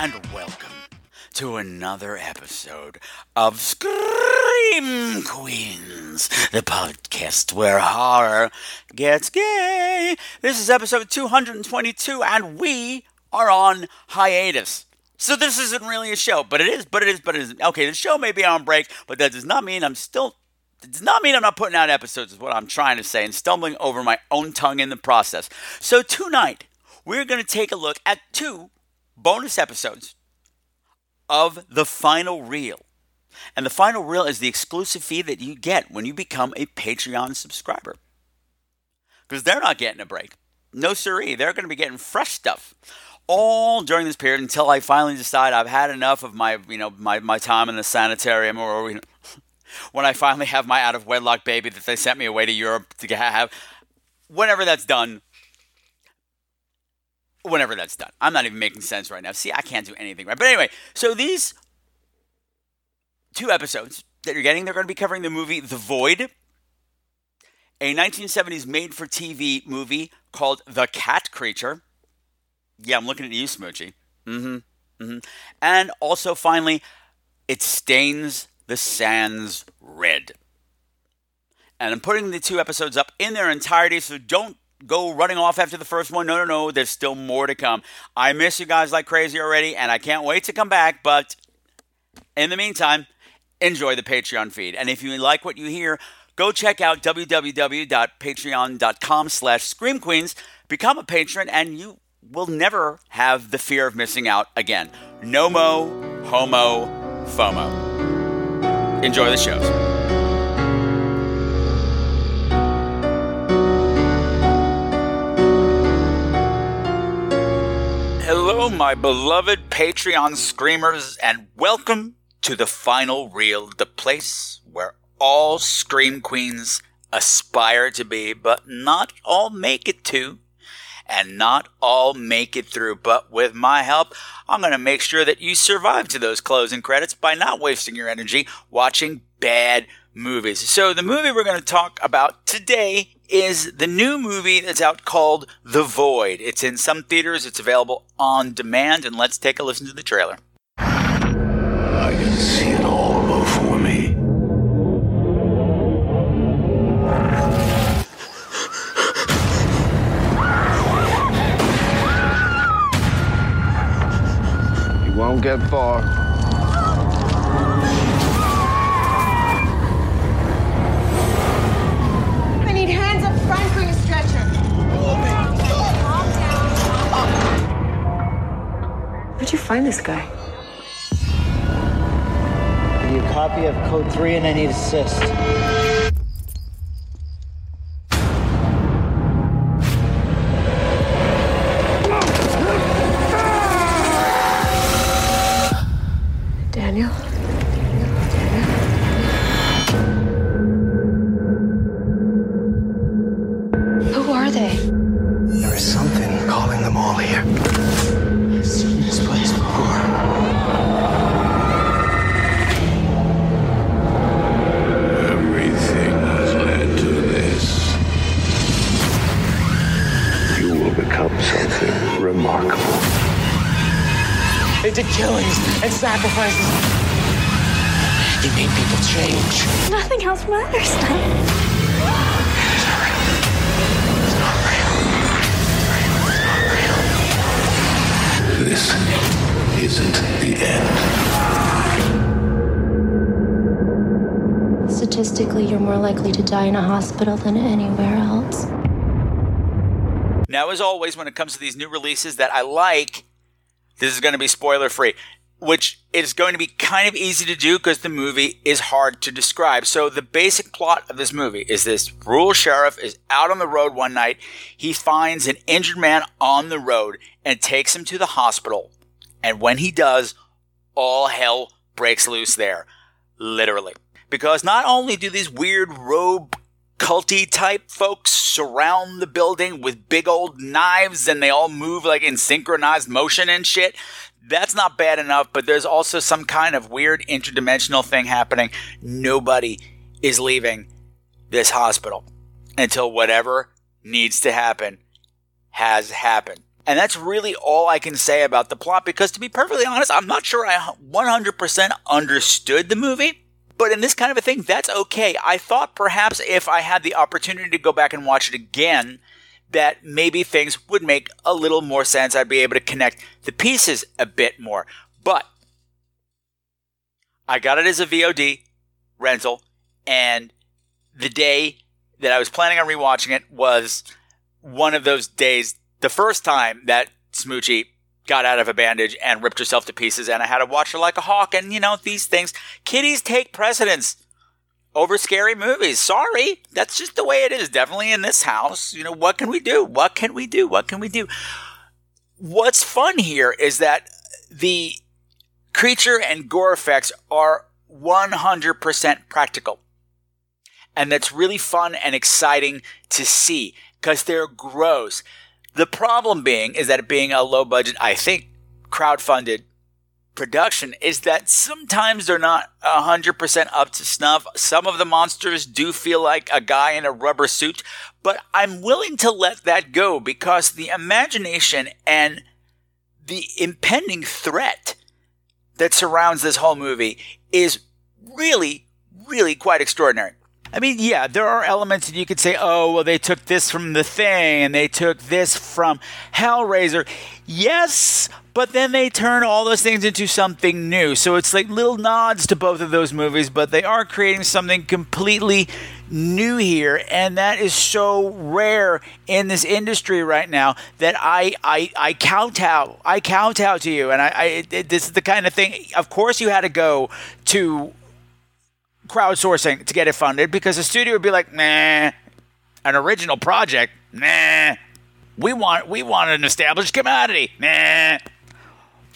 And welcome to another episode of Scream Queenz, the podcast where horror gets gay. This is episode 222, and we are on hiatus. So this isn't really a show, but it is, but it is, but it is. Okay, the show may be on break, but that does not mean I'm still it does not mean I'm not putting out episodes, is what I'm trying to say, and stumbling over my own tongue in the process. So, tonight, we're going to take a look at two bonus episodes of The Final Reel. And The Final Reel is the exclusive feed that you get when you become a Patreon subscriber. Because they're not getting a break. No, siree. They're going to be getting fresh stuff all during this period until I finally decide I've had enough of my, you know, my, my time in the sanitarium or, you know, when I finally have my out of wedlock baby that they sent me away to Europe to have. Whenever that's done, whenever that's done. I'm not even making sense right now. See, I can't do anything right. But anyway, so these two episodes that you're getting, they're going to be covering the movie The Void, a 1970s made for TV movie called The Cat Creature. Yeah, I'm looking at you, Smoochie. Mm hmm. Mm hmm. And also, finally, It Stains the Sands Red. And I'm putting the two episodes up in their entirety, so don't go running off after the first one. No, no, no. There's still more to come. I miss you guys like crazy already, and I can't wait to come back. But in the meantime, enjoy the Patreon feed. And if you like what you hear, go check out www.patreon.com slash screamqueens. Become a patron, and you will never have the fear of missing out again. No mo, homo, FOMO. Enjoy the shows. Hello, my beloved Patreon screamers, and welcome to the final reel, the place where all scream queens aspire to be, but not all make it to, and not all make it through. But with my help, I'm going to make sure that you survive to those closing credits by not wasting your energy watching bad movies. So the movie we're going to talk about today is the new movie that's out called The Void. It's in some theaters, it's available on demand, and let's take a listen to the trailer. I can see it all before me. You won't get far. Where'd you find this guy? Give you a copy of code 3 and I need assist. Daniel? Killings and sacrifices. They made people change. Nothing else matters now. This isn't the end. Statistically, you're more likely to die in a hospital than anywhere else. Now, as always, when it comes to these new releases that I like, this is going to be spoiler free. which is going to be kind of easy to do because the movie is hard to describe. So the basic plot of this movie is this rural sheriff is out on the road one night. He finds an injured man on the road and takes him to the hospital. And when he does, all hell breaks loose there. Literally. Because not only do these weird robe culty type folks surround the building with big old knives and they all move like in synchronized motion and shit, that's not bad enough, but there's also some kind of weird interdimensional thing happening. Nobody is leaving this hospital until whatever needs to happen has happened. And that's really all I can say about the plot because to be perfectly honest, I'm not sure I 100% understood the movie. But in this kind of a thing, that's okay. I thought perhaps if I had the opportunity to go back and watch it again, that maybe things would make a little more sense. I'd be able to connect the pieces a bit more. But I got it as a VOD rental, and the day that I was planning on rewatching it was one of those days, the first time that Smoochie got out of a bandage and ripped herself to pieces, and I had to watch her like a hawk. And you know, these things, kitties take precedence over scary movies. Sorry, that's just the way it is. Definitely in this house. You know, what can we do? What can we do? What can we do? What's fun here is that the creature and gore effects are 100% practical. And that's really fun and exciting to see because they're gross. The problem being is that being a low budget, I think, crowd-funded production is that sometimes they're not 100% up to snuff. Some of the monsters do feel like a guy in a rubber suit, but I'm willing to let that go because the imagination and the impending threat that surrounds this whole movie is really, really quite extraordinary. I mean, yeah, there are elements that you could say, oh, well, they took this from The Thing and they took this from Hellraiser. Yes, but then they turn all those things into something new. So it's like little nods to both of those movies, but they are creating something completely new here, and that is so rare in this industry right now that I I, I count out I count out to you, and I, I this is the kind of thing. Of course, you had to go to crowdsourcing to get it funded because the studio would be like, nah, an original project, nah. We want we want an established commodity, nah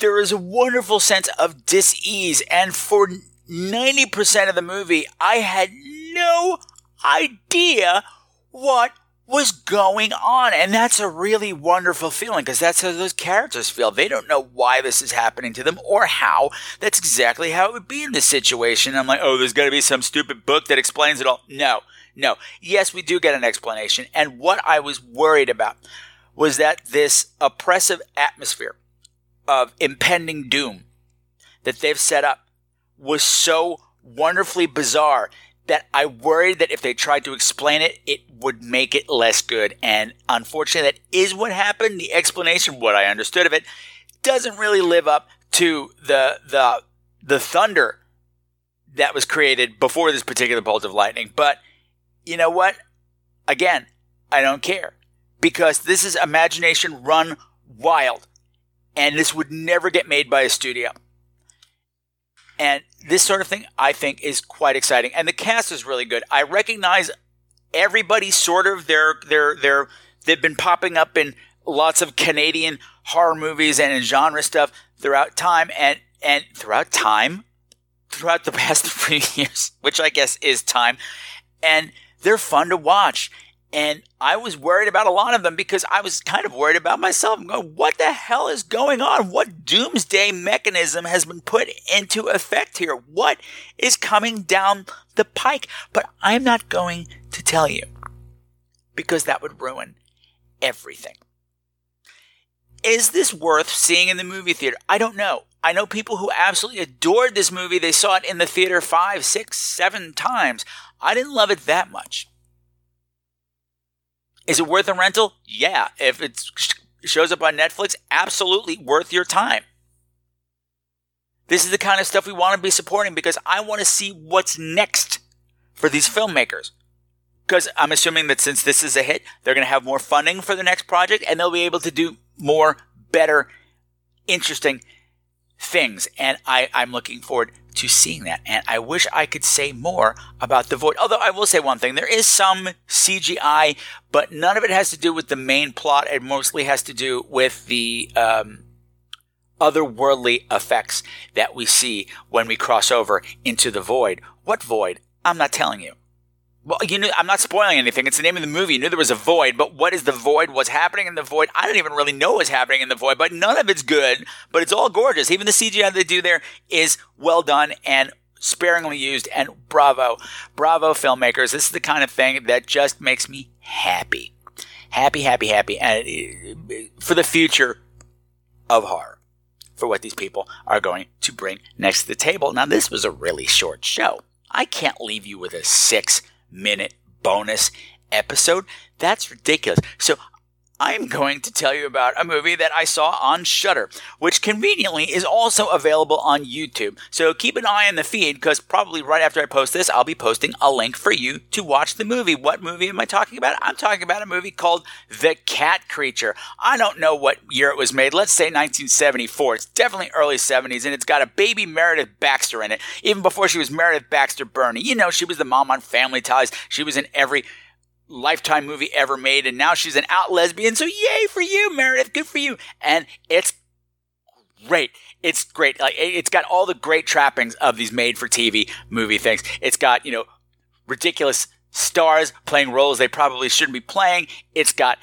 there is a wonderful sense of dis-ease and for 90% of the movie i had no idea what was going on. And that's a really wonderful feeling because that's how those characters feel. They don't know why this is happening to them or how. That's exactly how it would be in this situation. I'm like oh there's got to be some stupid book that explains it all. No no. Yes we do get an explanation. And what i was worried about was that this oppressive atmosphere of impending doom that they've set up was so wonderfully bizarre that I worried that if they tried to explain it, it would make it less good. And unfortunately, that is what happened. The explanation, what I understood of it, doesn't really live up to the the the thunder that was created before this particular bolt of lightning. But you know what? Again, I don't care because this is imagination run wild and this would never get made by a studio. And this sort of thing, I think, is quite exciting. And the cast is really good. I recognize everybody sort of they're they're they're they've been popping up in lots of Canadian horror movies and in genre stuff throughout time and and throughout time throughout the past three years, which I guess is time. And they're fun to watch. And I was worried about a lot of them because I was kind of worried about myself. I'm going, what the hell is going on? What doomsday mechanism has been put into effect here? What is coming down the pike? But I'm not going to tell you because that would ruin everything. Is this worth seeing in the movie theater? I don't know. I know people who absolutely adored this movie. They saw it in the theater five, six, seven times. I didn't love it that much. Is it worth a rental? Yeah. If it shows up on Netflix, absolutely worth your time. This is the kind of stuff we want to be supporting because I want to see what's next for these filmmakers. Because I'm assuming that since this is a hit, they're going to have more funding for the next project and they'll be able to do more, better, interesting things, and I, I'm looking forward to seeing that. And I wish I could say more about the void. Although I will say one thing: there is some CGI, but none of it has to do with the main plot. It mostly has to do with the um, otherworldly effects that we see when we cross over into the void. What void? I'm not telling you. Well, you know, I'm not spoiling anything. It's the name of the movie. You knew there was a void, but what is the void? What's happening in the void? I don't even really know what's happening in the void, but none of it's good, but it's all gorgeous. Even the CGI they do there is well done and sparingly used, and bravo. Bravo, filmmakers. This is the kind of thing that just makes me happy. Happy, happy, happy. And uh, for the future of horror, for what these people are going to bring next to the table. Now, this was a really short show. I can't leave you with a six minute bonus episode. That's ridiculous. So I'm going to tell you about a movie that I saw on Shudder, which conveniently is also available on YouTube. So keep an eye on the feed because probably right after I post this, I'll be posting a link for you to watch the movie. What movie am I talking about? I'm talking about a movie called The Cat Creature. I don't know what year it was made. Let's say 1974. It's definitely early 70s, and it's got a baby Meredith Baxter in it. Even before she was Meredith Baxter Birney. You know, she was the mom on Family Ties. She was in every lifetime movie ever made, and now she's an out lesbian. So yay for you, Meredith. Good for you. And it's great. It's great. Like it's got all the great trappings of these made for TV movie things. It's got, you know, ridiculous stars playing roles they probably shouldn't be playing. It's got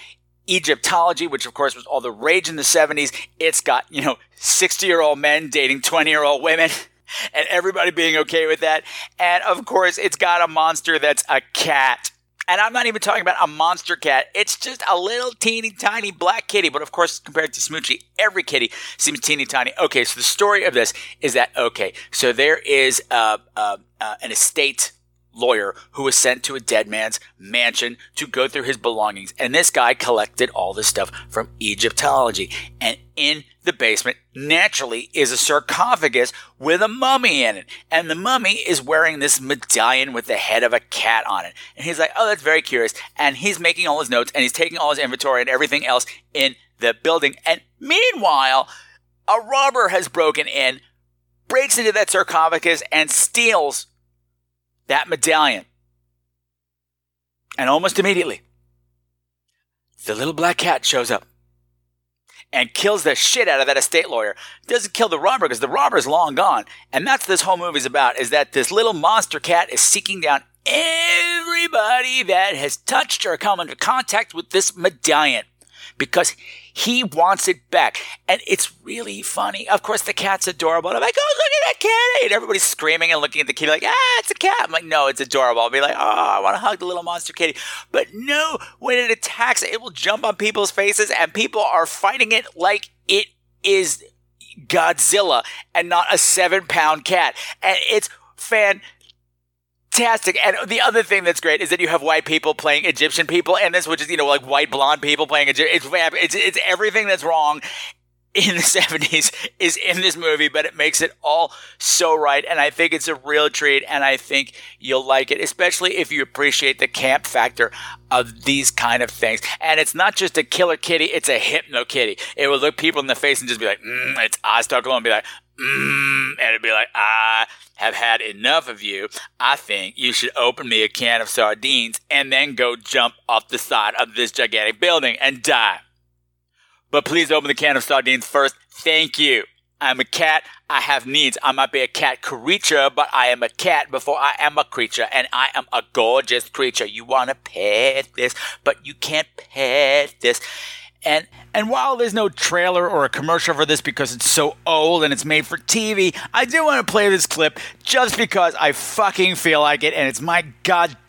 Egyptology, which of course was all the rage in the 70s. It's got, you know, 60 year old men dating 20 year old women and everybody being okay with that. And of course, it's got a monster that's a cat. And I'm not even talking about a monster cat. It's just a little teeny tiny black kitty. But of course, compared to Smoochie, every kitty seems teeny tiny. Okay, so the story of this is that, okay, so there is uh, uh, uh, an estate lawyer who was sent to a dead man's mansion to go through his belongings. And this guy collected all this stuff from Egyptology. And in the basement, naturally, is a sarcophagus with a mummy in it. And the mummy is wearing this medallion with the head of a cat on it. And he's like, oh, that's very curious. And he's making all his notes and he's taking all his inventory and everything else in the building. And meanwhile, a robber has broken in, breaks into that sarcophagus, and steals that medallion. And almost immediately, the little black cat shows up and kills the shit out of that estate lawyer. Doesn't kill the robber because the robber's long gone. And that's this whole movie's about is that this little monster cat is seeking down everybody that has touched or come into contact with this medallion because he wants it back. And it's really funny. Of course, the cat's adorable. And I'm like, oh, look at that cat. And everybody's screaming and looking at the kitty like, ah, it's a cat. I'm like, no, it's adorable. I'll be like, oh, I want to hug the little monster kitty. But no, when it attacks, it will jump on people's faces and people are fighting it like it is Godzilla and not a seven pound cat. And it's fantastic fantastic. And the other thing that's great is that you have white people playing Egyptian people in this, which is, you know, like white blonde people playing Egyptian. It's, it's, it's everything that's wrong in the 70s is in this movie, but it makes it all so right. And I think it's a real treat, and I think you'll like it, especially if you appreciate the camp factor of these kind of things. And it's not just a killer kitty, it's a hypno kitty. It will look people in the face and just be like, mm, it's Oz and be like, mm, and it'd be like, I have had enough of you. I think you should open me a can of sardines and then go jump off the side of this gigantic building and die. But please open the can of sardines first. Thank you. I'm a cat. I have needs. I might be a cat creature, but I am a cat before I am a creature, and I am a gorgeous creature. You want to pet this, but you can't pet this. And and while there's no trailer or a commercial for this because it's so old and it's made for TV, I do want to play this clip just because I fucking feel like it and it's my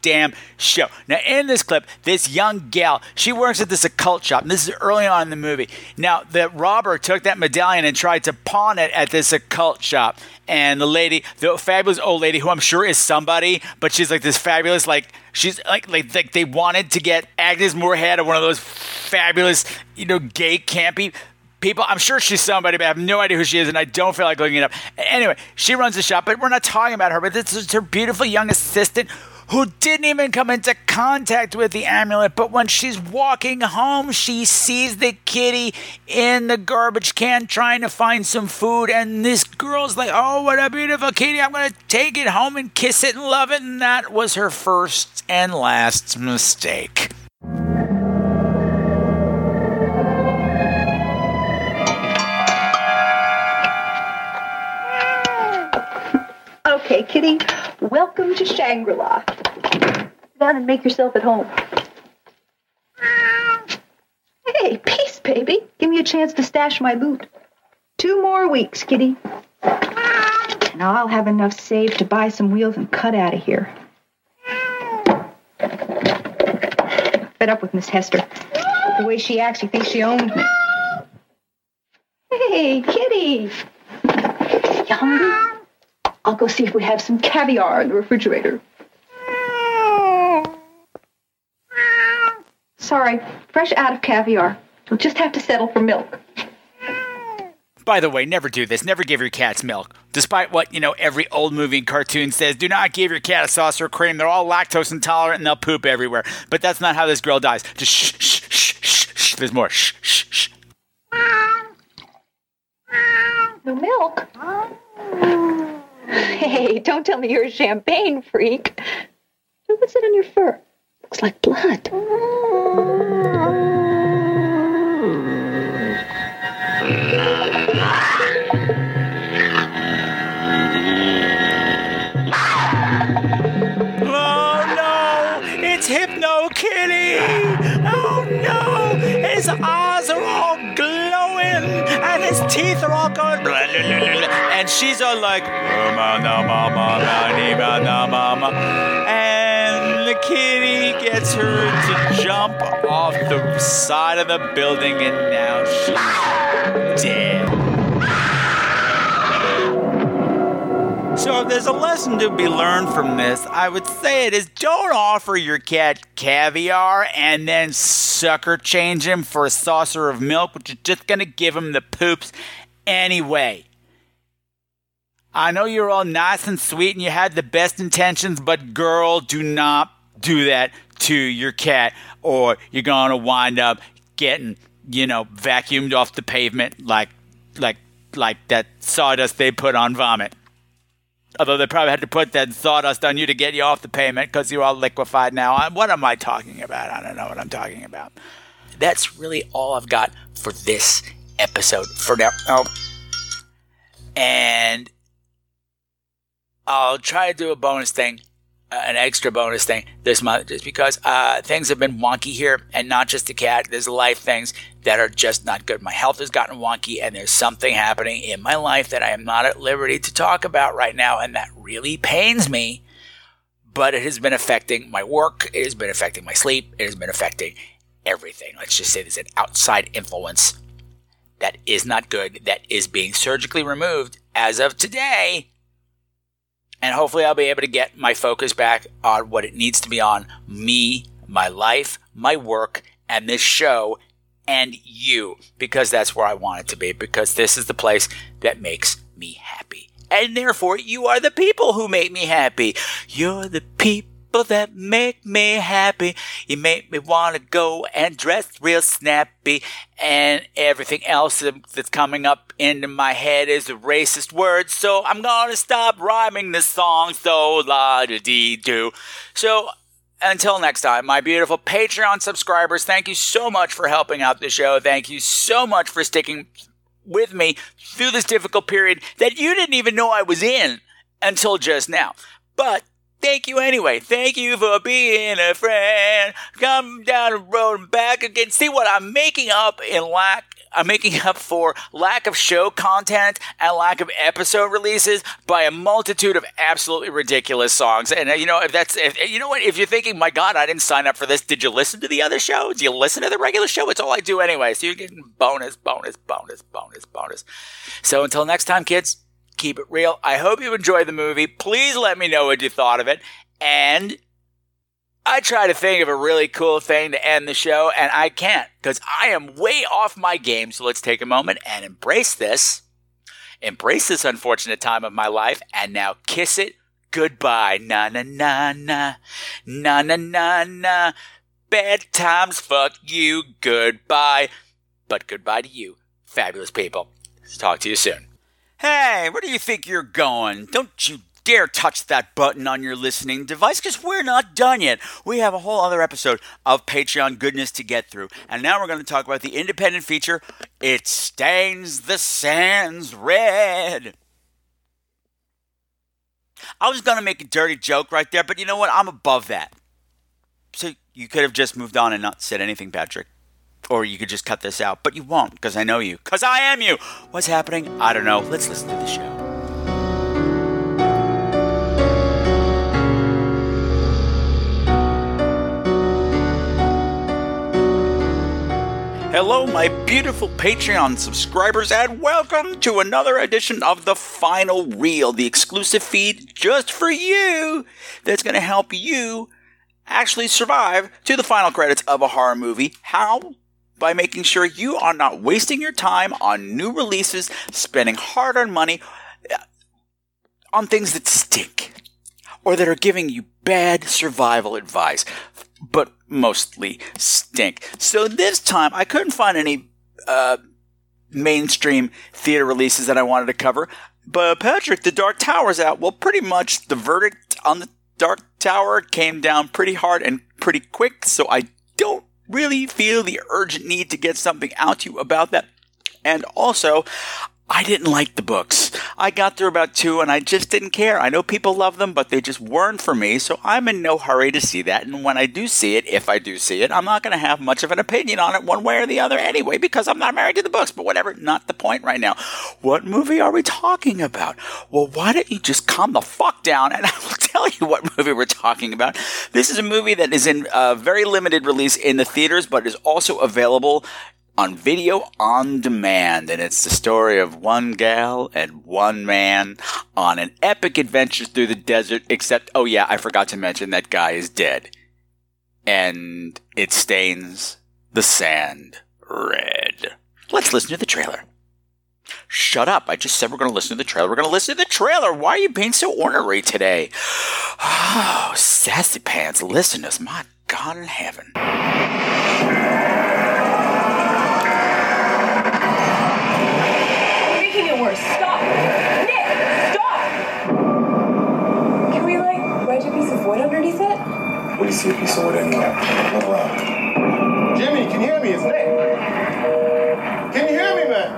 goddamn show. Now, in this clip, this young gal, she works at this occult shop. And this is early on in the movie. Now, the robber took that medallion and tried to pawn it at this occult shop. And the lady, the fabulous old lady, who I'm sure is somebody, but she's like this fabulous, like, she's like, like, like they wanted to get Agnes Moorehead or one of those fabulous, you know, gay, campy people. I'm sure she's somebody, but I have no idea who she is, and I don't feel like looking it up. Anyway, she runs the shop, but we're not talking about her. But this is her beautiful young assistant who didn't even come into contact with the amulet, but when she's walking home, she sees the kitty in the garbage can trying to find some food, and this girl's like, Oh, what a beautiful kitty! I'm gonna take it home and kiss it and love it, and that was her first and last mistake. Okay, kitty, welcome to Shangri La. Sit down and make yourself at home. Hey, peace, baby. Give me a chance to stash my loot. Two more weeks, kitty. And I'll have enough saved to buy some wheels and cut out of here. Fed up with Miss Hester. The way she acts, she thinks she owns me. Hey, kitty. You? I'll go see if we have some caviar in the refrigerator. Sorry, fresh out of caviar. You'll just have to settle for milk. By the way, never do this. Never give your cats milk. Despite what, you know, every old movie and cartoon says, do not give your cat a saucer of cream. They're all lactose intolerant and they'll poop everywhere. But that's not how this girl dies. Just shh, shh, shh, shh, shh. There's more. Shh, shh, shh. No milk? Hey, don't tell me you're a champagne freak. What's it on your fur? Looks like blood. Oh no! It's Hypno Kitty! Oh no! His eyes are all glowing and his teeth are all going blah, blah, blah, blah, and she's all like and the kitty gets her to jump off the side of the building and now she's dead. So if there's a lesson to be learned from this, I would say it is don't offer your cat caviar and then sucker change him for a saucer of milk, which is just gonna give him the poops anyway. I know you're all nice and sweet and you had the best intentions, but girl, do not do that to your cat or you're gonna wind up getting, you know, vacuumed off the pavement like like like that sawdust they put on vomit. Although they probably had to put that sawdust on you to get you off the payment because you're all liquefied now. What am I talking about? I don't know what I'm talking about. That's really all I've got for this episode for now. Oh. And I'll try to do a bonus thing, an extra bonus thing this month, just because uh, things have been wonky here, and not just the cat. There's life things that are just not good. My health has gotten wonky, and there's something happening in my life that I am not at liberty to talk about right now, and that really pains me. But it has been affecting my work. It has been affecting my sleep. It has been affecting everything. Let's just say there's an outside influence that is not good that is being surgically removed as of today. And hopefully, I'll be able to get my focus back on what it needs to be on me, my life, my work, and this show, and you, because that's where I want it to be, because this is the place that makes me happy. And therefore, you are the people who make me happy. You're the people that make me happy. You make me want to go and dress real snappy. And everything else that's coming up into my head is a racist word. So I'm going to stop rhyming this song. So la da dee do. So until next time, my beautiful Patreon subscribers, thank you so much for helping out the show. Thank you so much for sticking with me through this difficult period that you didn't even know I was in until just now. But thank you anyway. Thank you for being a friend. Come down the road and back again. See what I'm making up in lack. I'm making up for lack of show content and lack of episode releases by a multitude of absolutely ridiculous songs. And uh, you know, if that's, if, you know what, if you're thinking, my God, I didn't sign up for this, did you listen to the other show? Do you listen to the regular show? It's all I do anyway. So you're getting bonus, bonus, bonus, bonus, bonus. So until next time, kids, keep it real. I hope you enjoyed the movie. Please let me know what you thought of it. And I try to think of a really cool thing to end the show, and I can't because I am way off my game. So let's take a moment and embrace this. Embrace this unfortunate time of my life, and now kiss it goodbye. Na na na na. Na na na na. Bad times, fuck you, goodbye. But goodbye to you, fabulous people. Talk to you soon. Hey, where do you think you're going? Don't you dare touch that button on your listening device because we're not done yet. We have a whole other episode of Patreon goodness to get through. And now we're going to talk about the independent feature It Stains the Sands Red. I was going to make a dirty joke right there, but you know what? I'm above that. So you could have just moved on and not said anything, Patrick. Or you could just cut this out, but you won't because I know you. Because I am you. What's happening? I don't know. Let's listen to the show. Hello, my beautiful Patreon subscribers, and welcome to another edition of The Final Reel, the exclusive feed just for you that's going to help you actually survive to the final credits of a horror movie. How? By making sure you are not wasting your time on new releases, spending hard earned money uh, on things that stink or that are giving you bad survival advice, but mostly stink. So this time I couldn't find any uh, mainstream theater releases that I wanted to cover. But Patrick, The Dark Tower's out. Well, pretty much the verdict on the Dark Tower came down pretty hard and pretty quick, so I really feel the urgent need to get something out to you about that. And also, I didn't like the books. I got through about two and I just didn't care. I know people love them, but they just weren't for me, so I'm in no hurry to see that. And when I do see it, if I do see it, I'm not going to have much of an opinion on it one way or the other anyway, because I'm not married to the books, but whatever, not the point right now. What movie are we talking about? Well, why don't you just calm the fuck down and I will tell you what movie we're talking about. This is a movie that is in a very limited release in the theaters, but is also available on video on demand, and it's the story of one gal and one man on an epic adventure through the desert. Except, oh yeah, I forgot to mention that guy is dead, and it stains the sand red. Let's listen to the trailer. Shut up. I just said we're going to listen to the trailer. We're going to listen to the trailer. Why are you being so ornery today? Oh, sassy pants listen to us. My God in heaven. Stop. Nick, stop. Can we, like, wedge a piece of wood underneath it? What do you see a piece of wood anywhere? Look around. Jimmy, can you hear me? It's Nick. Can you hear me, man?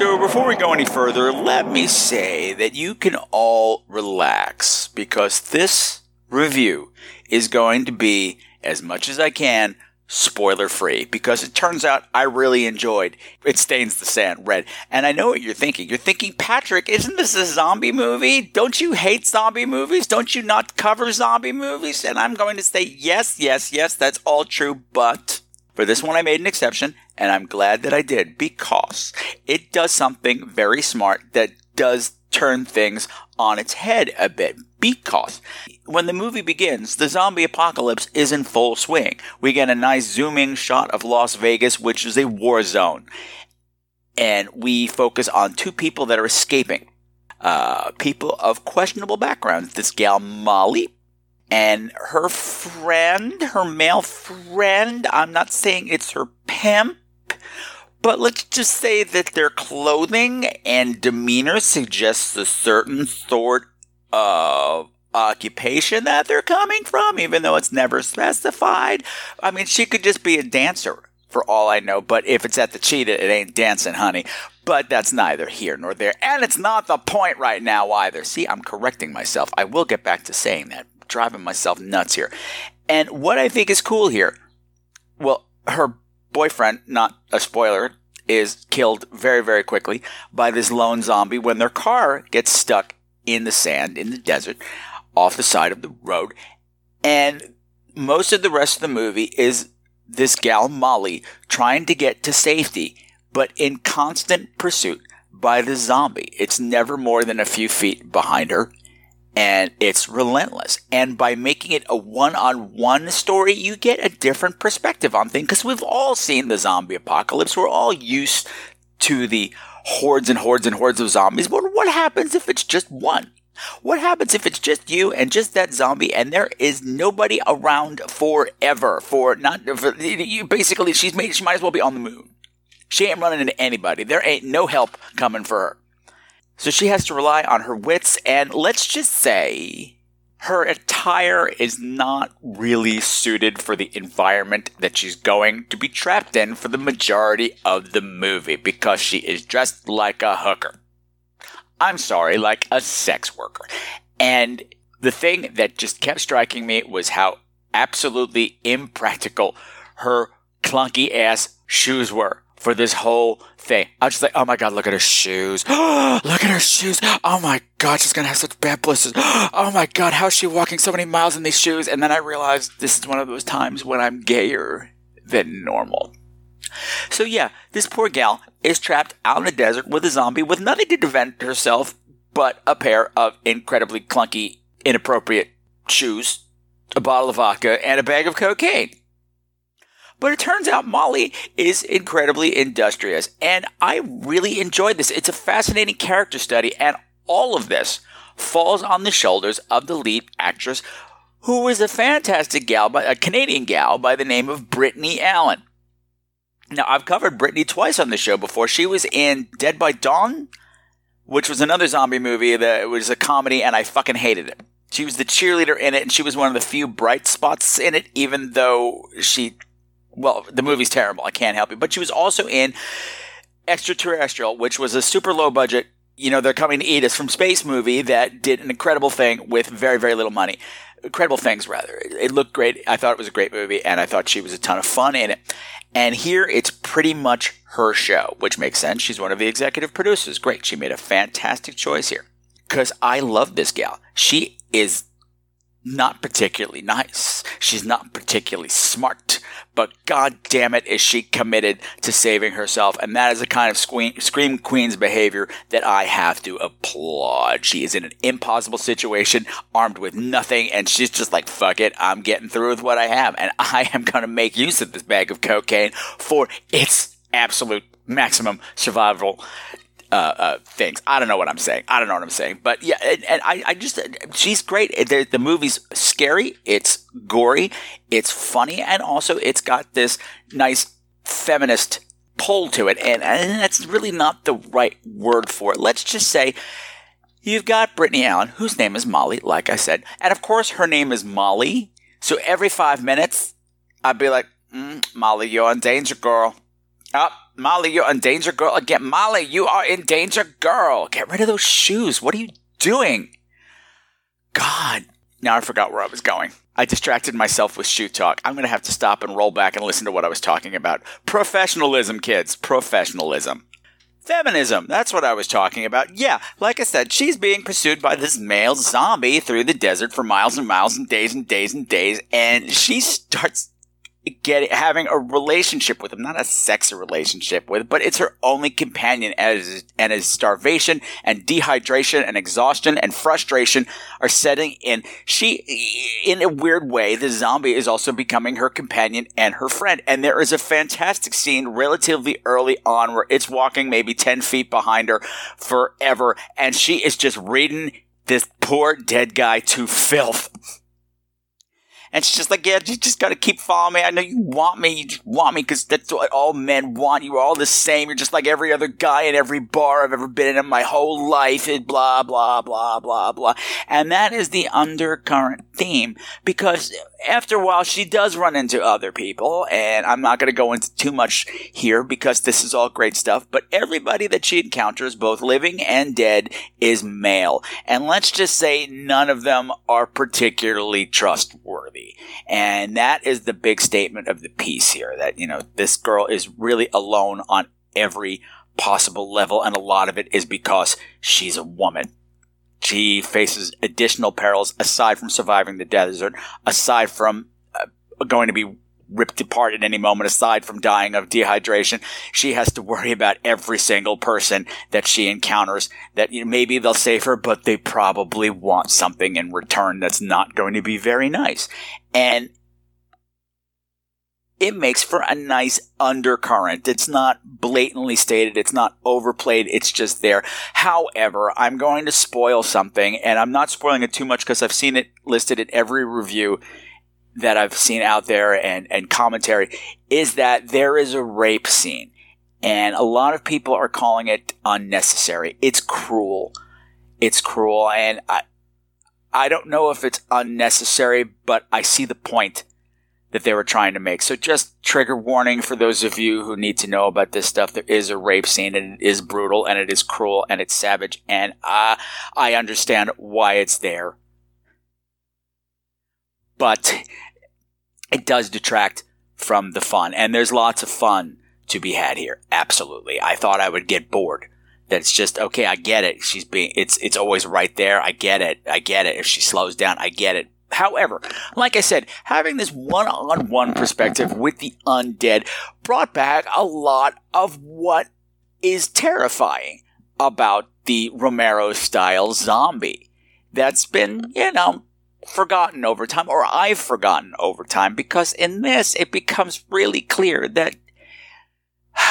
So, before we go any further, let me say that you can all relax because this review is going to be, as much as I can, spoiler free because it turns out I really enjoyed It Stains the Sand Red. And I know what you're thinking. You're thinking, Patrick, isn't this a zombie movie? Don't you hate zombie movies? Don't you not cover zombie movies? And I'm going to say, yes, yes, yes, that's all true, but for this one, I made an exception, and I'm glad that I did because it does something very smart that does turn things on its head a bit because when the movie begins, the zombie apocalypse is in full swing. We get a nice zooming shot of Las Vegas, which is a war zone. And we focus on two people that are escaping. Uh, people of questionable backgrounds. This gal, Molly, and her friend, her male friend, I'm not saying it's her pimp, but let's just say that their clothing and demeanor suggests a certain sort of occupation that they're coming from, even though it's never specified. I mean, she could just be a dancer for all I know, but if it's at the cheetah, it ain't dancing, honey. But that's neither here nor there. And it's not the point right now either. See, I'm correcting myself. I will get back to saying that. Driving myself nuts here. And what I think is cool here, well, her boyfriend, not a spoiler, is killed very, very quickly by this lone zombie when their car gets stuck in the sand, in the desert, off the side of the road. And most of the rest of the movie is this gal Molly trying to get to safety, but in constant pursuit by the zombie. It's never more than a few feet behind her, and it's relentless. And by making it a one on one story, you get a different perspective on things because we've all seen the zombie apocalypse. We're all used to the hordes and hordes and hordes of zombies. But what happens if it's just one? What happens if it's just you and just that zombie and there is nobody around forever? For not for, you basically, she's made. She might as well be on the moon. She ain't running into anybody. There ain't no help coming for her. So she has to rely on her wits, and let's just say her attire is not really suited for the environment that she's going to be trapped in for the majority of the movie because she is dressed like a hooker. I'm sorry, like a sex worker. And the thing that just kept striking me was how absolutely impractical her clunky ass shoes were for this whole thing. I was just like, oh my god, look at her shoes. look at her shoes. Oh my god, she's gonna have such bad blisters. oh my god, how is she walking so many miles in these shoes? And then I realized this is one of those times when I'm gayer than normal. So yeah, this poor gal is trapped out in the desert with a zombie with nothing to defend herself but a pair of incredibly clunky, inappropriate shoes, a bottle of vodka, and a bag of cocaine. But it turns out Molly is incredibly industrious, and I really enjoyed this. It's a fascinating character study, and all of this falls on the shoulders of the lead actress, who is a fantastic gal, a Canadian gal by the name of Brittany Allen. Now, I've covered Brittany twice on the show before. She was in Dead by Dawn, which was another zombie movie that was a comedy, and I fucking hated it. She was the cheerleader in it, and she was one of the few bright spots in it, even though she well, the movie's terrible. I can't help you. But she was also in Extraterrestrial, which was a super low budget, you know, they're coming to eat us from space movie that did an incredible thing with very, very little money. Incredible things, rather. It looked great. I thought it was a great movie, and I thought she was a ton of fun in it. And here it's pretty much her show, which makes sense. She's one of the executive producers. Great. She made a fantastic choice here. Because I love this gal. She is not particularly nice. She's not particularly smart, but god damn it is she committed to saving herself. And that is the kind of Scream Queen's behavior that I have to applaud. She is in an impossible situation, armed with nothing, and she's just like, fuck it, I'm getting through with what I have. And I am going to make use of this bag of cocaine for its absolute maximum survival uh, uh, things. I don't know what I'm saying. I don't know what I'm saying. But yeah, and, and I, I just, she's great. The, the movie's scary. It's gory. It's funny. And also it's got this nice feminist pull to it. And, and that's really not the right word for it. Let's just say, You've got Brittany Allen, whose name is Molly, like I said. And of course, her name is Molly. So every five minutes, I'd be like, mm, Molly, you're in danger, girl. Up. Oh, Molly, you're in danger, girl. Again, Molly, you are in danger, girl. Get rid of those shoes. What are you doing? God. Now I forgot where I was going. I distracted myself with shoe talk. I'm going to have to stop and roll back and listen to what I was talking about. Professionalism, kids. Professionalism. Feminism. That's what I was talking about. Yeah, like I said, she's being pursued by this male zombie through the desert for miles and miles and days and days and days, and she starts get having a relationship with him, not a sex relationship with, but it's her only companion as and as starvation and dehydration and exhaustion and frustration are setting in. She, in a weird way, the zombie is also becoming her companion and her friend. And there is a fantastic scene relatively early on where it's walking maybe 10 feet behind her forever and she is just reading this poor dead guy to filth. And she's just like, yeah, you just gotta keep following me. I know you want me. You want me because that's what all men want. You're all the same. You're just like every other guy in every bar I've ever been in my whole life. It blah, blah, blah, blah, blah. And that is the undercurrent theme because after a while she does run into other people. And I'm not gonna go into too much here because this is all great stuff. But everybody that she encounters, both living and dead, is male. And let's just say none of them are particularly trustworthy. And that is the big statement of the piece here that, you know, this girl is really alone on every possible level. And a lot of it is because she's a woman. She faces additional perils aside from surviving the desert, aside from uh, going to be ripped apart at any moment aside from dying of dehydration. She has to worry about every single person that she encounters that you know, maybe they'll save her, but they probably want something in return that's not going to be very nice. And it makes for a nice undercurrent. It's not blatantly stated. It's not overplayed. It's just there. However, I'm going to spoil something and I'm not spoiling it too much because I've seen it listed in every review that I've seen out there and, and commentary is that there is a rape scene and a lot of people are calling it unnecessary. It's cruel. It's cruel and I, I don't know if it's unnecessary, but I see the point that they were trying to make. So just trigger warning for those of you who need to know about this stuff. There is a rape scene and it is brutal and it is cruel and it's savage and uh, I understand why it's there. But it does detract from the fun and there's lots of fun to be had here. Absolutely. I thought I would get bored that's just okay. I get it. She's being it's it's always right there. I get it. I get it. If she slows down, I get it. However, like I said, having this one-on-one perspective with the undead brought back a lot of what is terrifying about the Romero style zombie that's been, you know, forgotten over time, or I've forgotten over time, because in this it becomes really clear that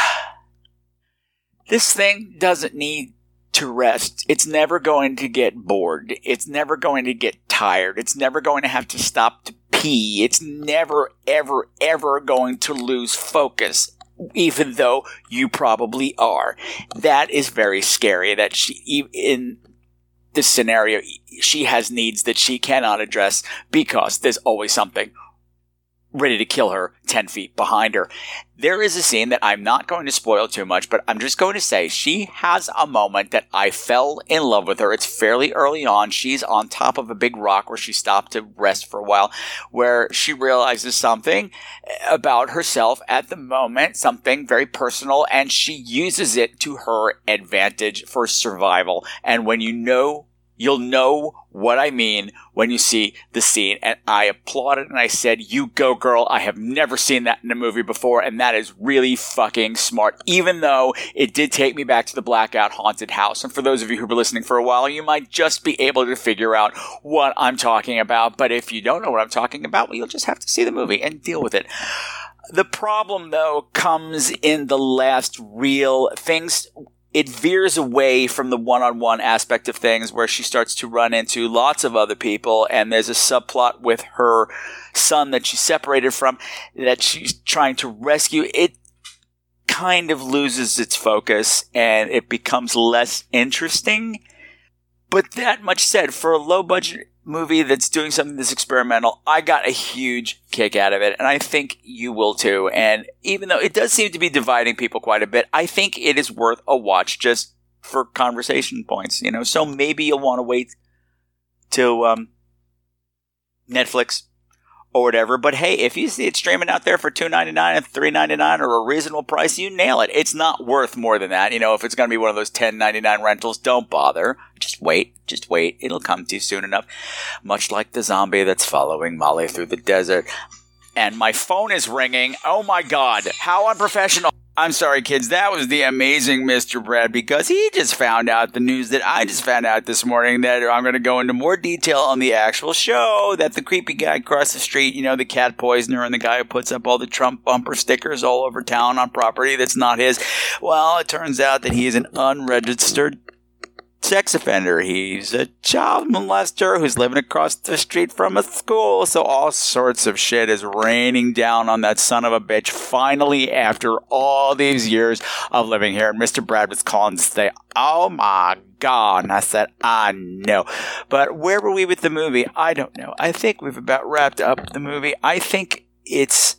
this thing doesn't need to rest. It's never going to get bored. It's never going to get tired. It's never going to have to stop to pee. It's never, ever, ever going to lose focus. Even though you probably are. That is very scary that she, even in this scenario, she has needs that she cannot address because there's always something ready to kill her 10 feet behind her. There is a scene that I'm not going to spoil too much, but I'm just going to say she has a moment that I fell in love with her. It's fairly early on. She's on top of a big rock where she stopped to rest for a while, where she realizes something about herself at the moment, something very personal, and she uses it to her advantage for survival. And when you know You'll know what I mean when you see the scene. And I applauded and I said, You go, girl. I have never seen that in a movie before. And that is really fucking smart, even though it did take me back to the blackout haunted house. And for those of you who have been listening for a while, you might just be able to figure out what I'm talking about. But if you don't know what I'm talking about, well, you'll just have to see the movie and deal with it. The problem, though, comes in the last real things it veers away from the one-on-one aspect of things where she starts to run into lots of other people and there's a subplot with her son that she's separated from that she's trying to rescue. It kind of loses its focus and it becomes less interesting. But that much said for a low budget movie that's doing something that's experimental, I got a huge kick out of it, and I think you will too. And even though it does seem to be dividing people quite a bit, I think it is worth a watch just for conversation points. You know, so maybe you'll want to wait till um, Netflix or whatever. But hey, if you see it streaming out there for two ninety nine and three ninety nine or a reasonable price, you nail it. It's not worth more than that. You know, if it's going to be one of those ten ninety nine rentals, don't bother. Just wait. Just wait. It'll come to you soon enough. Much like the zombie that's following Molly through the desert. and my phone is ringing. Oh my God, how unprofessional. I'm sorry, kids. That was the amazing Mr. Brad because he just found out the news that I just found out this morning that I'm going to go into more detail on the actual show that the creepy guy across the street, you know, the cat poisoner and the guy who puts up all the Trump bumper stickers all over town on property that's not his. Well, it turns out that he is an unregistered sex offender. He's a child molester who's living across the street from a school. So all sorts of shit is raining down on that son of a bitch. Finally, after all these years of living here, Mr. Brad was calling to say, "Oh my God!" And I said, "I know." But where were we with the movie? I don't know. I think we've about wrapped up the movie. I think it's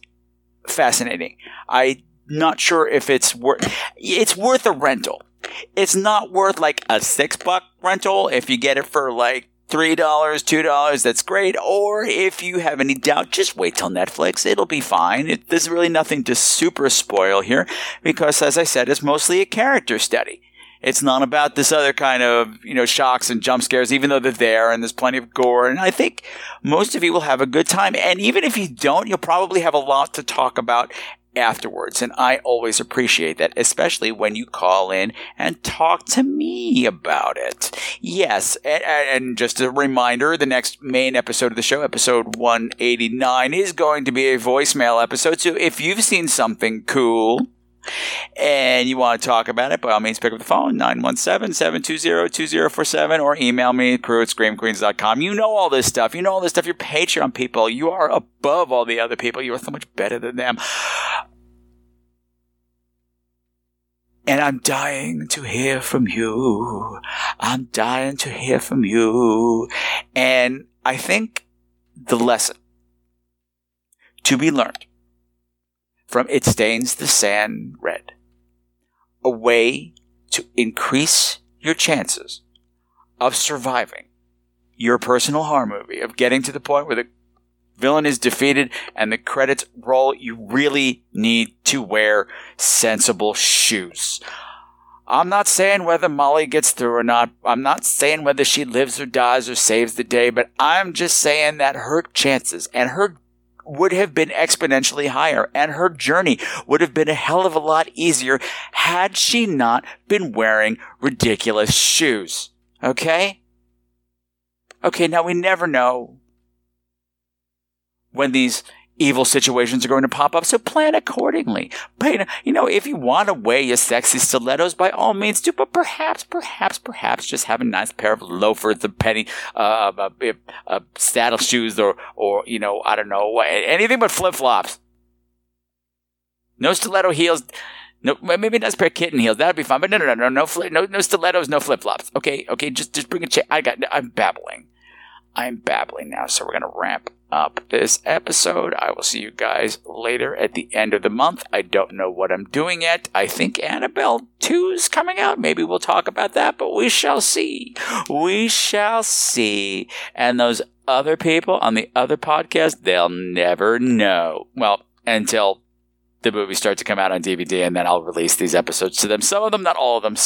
fascinating. I'm not sure if it's worth. It's worth a rental it's not worth like a six buck rental if you get it for like three dollars, two dollars. That's great. Or if you have any doubt, just wait till Netflix. It'll be fine. It, there's really nothing to super spoil here because, as I said, it's mostly a character study. It's not about this other kind of, you know, shocks and jump scares, even though they're there and there's plenty of gore. And I think most of you will have a good time. And even if you don't, you'll probably have a lot to talk about afterwards. And I always appreciate that, especially when you call in and talk to me about it. Yes. And, and, just a reminder, the next main episode of the show, episode 189, is going to be a voicemail episode. So if you've seen something cool, and you want to talk about it, by all means, pick up the phone, 917-720-2047, or email me, crew at screamqueenz.com. You know all this stuff. You know all this stuff. You're Patreon people. You are above all the other people. You are so much better than them. And I'm dying to hear from you. I'm dying to hear from you. And I think the lesson to be learned from It Stains the Sands Red. A way to increase your chances of surviving your personal horror movie, of getting to the point where the villain is defeated and the credits roll, you really need to wear sensible shoes. I'm not saying whether Molly gets through or not. I'm not saying whether she lives or dies or saves the day, but I'm just saying that her chances and her would have been exponentially higher and her journey would have been a hell of a lot easier had she not been wearing ridiculous shoes. Okay? Okay, now we never know when these evil situations are going to pop up. So plan accordingly. But, you know, if you want to wear your sexy stilettos, by all means do. But perhaps, perhaps, perhaps just have a nice pair of loafers, a penny, uh, uh, uh, uh, saddle shoes, or, or you know, I don't know, anything but flip flops. No stiletto heels. No, maybe a nice pair of kitten heels. That'd be fine. But no, no, no, no, no, no, no stilettos, no flip flops. Okay, okay, just, just bring a chair. I got. I'm babbling. I'm babbling now, so we're gonna ramp up this episode. I will see you guys later at the end of the month. I don't know what I'm doing yet. I think Annabelle 2 is coming out. Maybe we'll talk about that, but we shall see. We shall see. And those other people on the other podcast, they'll never know. Well, until the movie starts to come out on DVD, and then I'll release these episodes to them. Some of them, not all of them.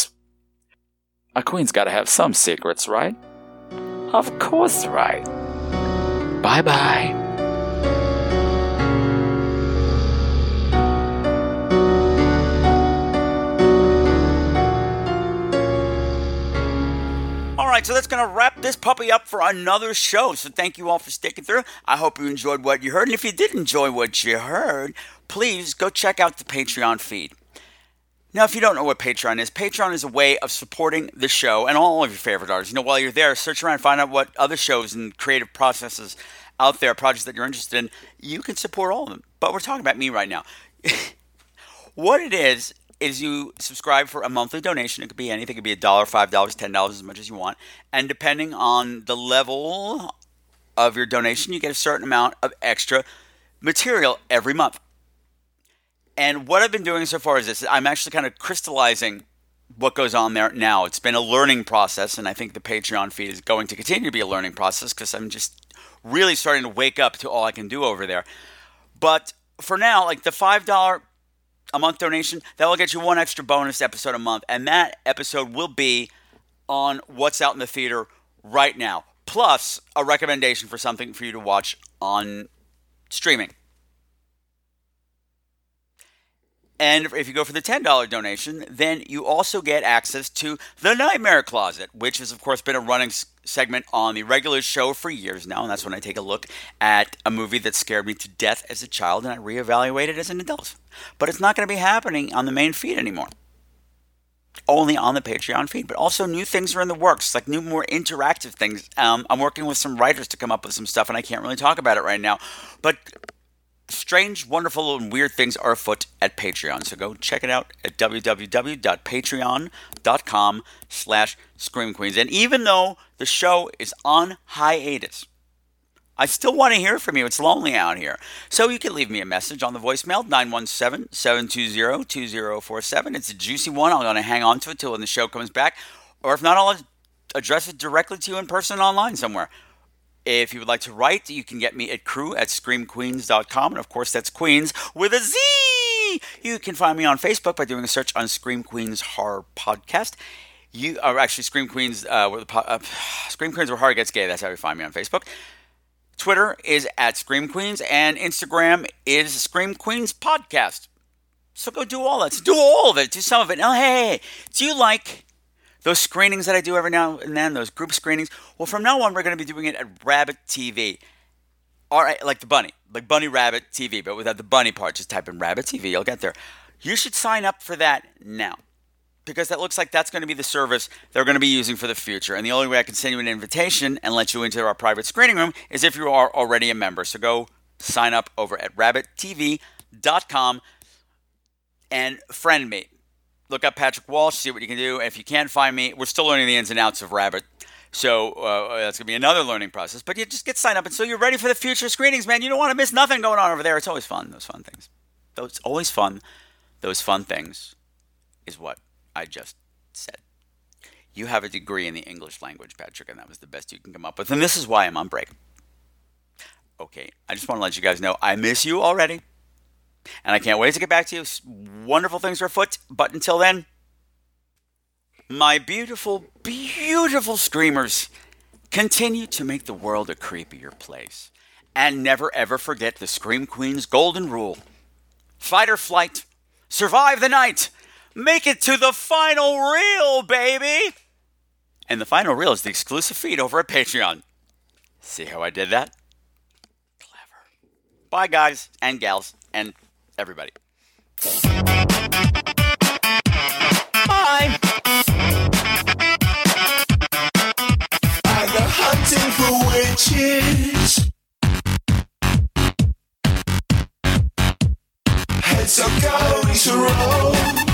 A queen's got to have some secrets, right? Of course, right. Bye bye. All right, so that's going to wrap this puppy up for another show. So thank you all for sticking through. I hope you enjoyed what you heard. And if you did enjoy what you heard, please go check out the Patreon feed. Now, if you don't know what Patreon is, Patreon is a way of supporting the show and all of your favorite artists. You know, while you're there, search around, find out what other shows and creative processes out there, projects that you're interested in. You can support all of them. But we're talking about me right now. what it is is you subscribe for a monthly donation. It could be anything. It could be a dollar, five dollars, ten dollars, as much as you want. And depending on the level of your donation, you get a certain amount of extra material every month. And what I've been doing so far is this I'm actually kind of crystallizing what goes on there now. It's been a learning process, and I think the Patreon feed is going to continue to be a learning process because I'm just really starting to wake up to all I can do over there. But for now, like the $5 a month donation, that will get you one extra bonus episode a month. And that episode will be on what's out in the theater right now, plus a recommendation for something for you to watch on streaming. And if you go for the $10 donation, then you also get access to The Nightmare Closet, which has, of course, been a running segment on the regular show for years now. And that's when I take a look at a movie that scared me to death as a child and I reevaluate it as an adult. But it's not going to be happening on the main feed anymore. Only on the Patreon feed, but also new things are in the works, like new, more interactive things. Um, I'm working with some writers to come up with some stuff, and I can't really talk about it right now. But strange, wonderful, and weird things are afoot at Patreon. So go check it out at www.patreon.com slash Scream Queenz. And even though the show is on hiatus, I still want to hear from you. It's lonely out here. So you can leave me a message on the voicemail, 917-720-2047. It's a juicy one. I'm going to hang on to it till when the show comes back. Or if not, I'll address it directly to you in person online somewhere. If you would like to write, you can get me at crew at screamqueenz.com. And of course, that's Queens with a Z. You can find me on Facebook by doing a search on Scream Queenz Horror Podcast. You are actually Scream Queenz, uh, where the po- uh, Scream Queenz where horror gets gay. That's how you find me on Facebook. Twitter is at Scream Queenz, and Instagram is Scream Queenz Podcast. So go do all that. Do all of it. Do some of it. Now, hey, do you like those screenings that I do every now and then, those group screenings? Well, from now on, we're going to be doing it at Rabbit TV. All right, like the bunny, like Bunny Rabbit TV, but without the bunny part. Just type in Rabbit TV, you'll get there. You should sign up for that now because that looks like that's going to be the service they're going to be using for the future. And the only way I can send you an invitation and let you into our private screening room is if you are already a member. So go sign up over at rabbittv.com and friend me. Look up Patrick Walsh, see what you can do. If you can't find me, we're still learning the ins and outs of Rabbit. So uh, that's going to be another learning process. But you just get signed up. And so you're ready for the future screenings, man. You don't want to miss nothing going on over there. It's always fun, those fun things. Those always fun. Those fun things is what I just said. You have a degree in the English language, Patrick, and that was the best you can come up with. And this is why I'm on break. Okay, I just want to let you guys know I miss you already. And I can't wait to get back to you. Wonderful things are afoot. But until then, my beautiful, beautiful screamers, continue to make the world a creepier place. And never ever forget the Scream Queen's golden rule fight or flight, survive the night, make it to the final reel, baby! And the final reel is the exclusive feed over at Patreon. See how I did that? Clever. Bye, guys and gals and everybody. Bye. I go hunting for witches. Heads are going to roll.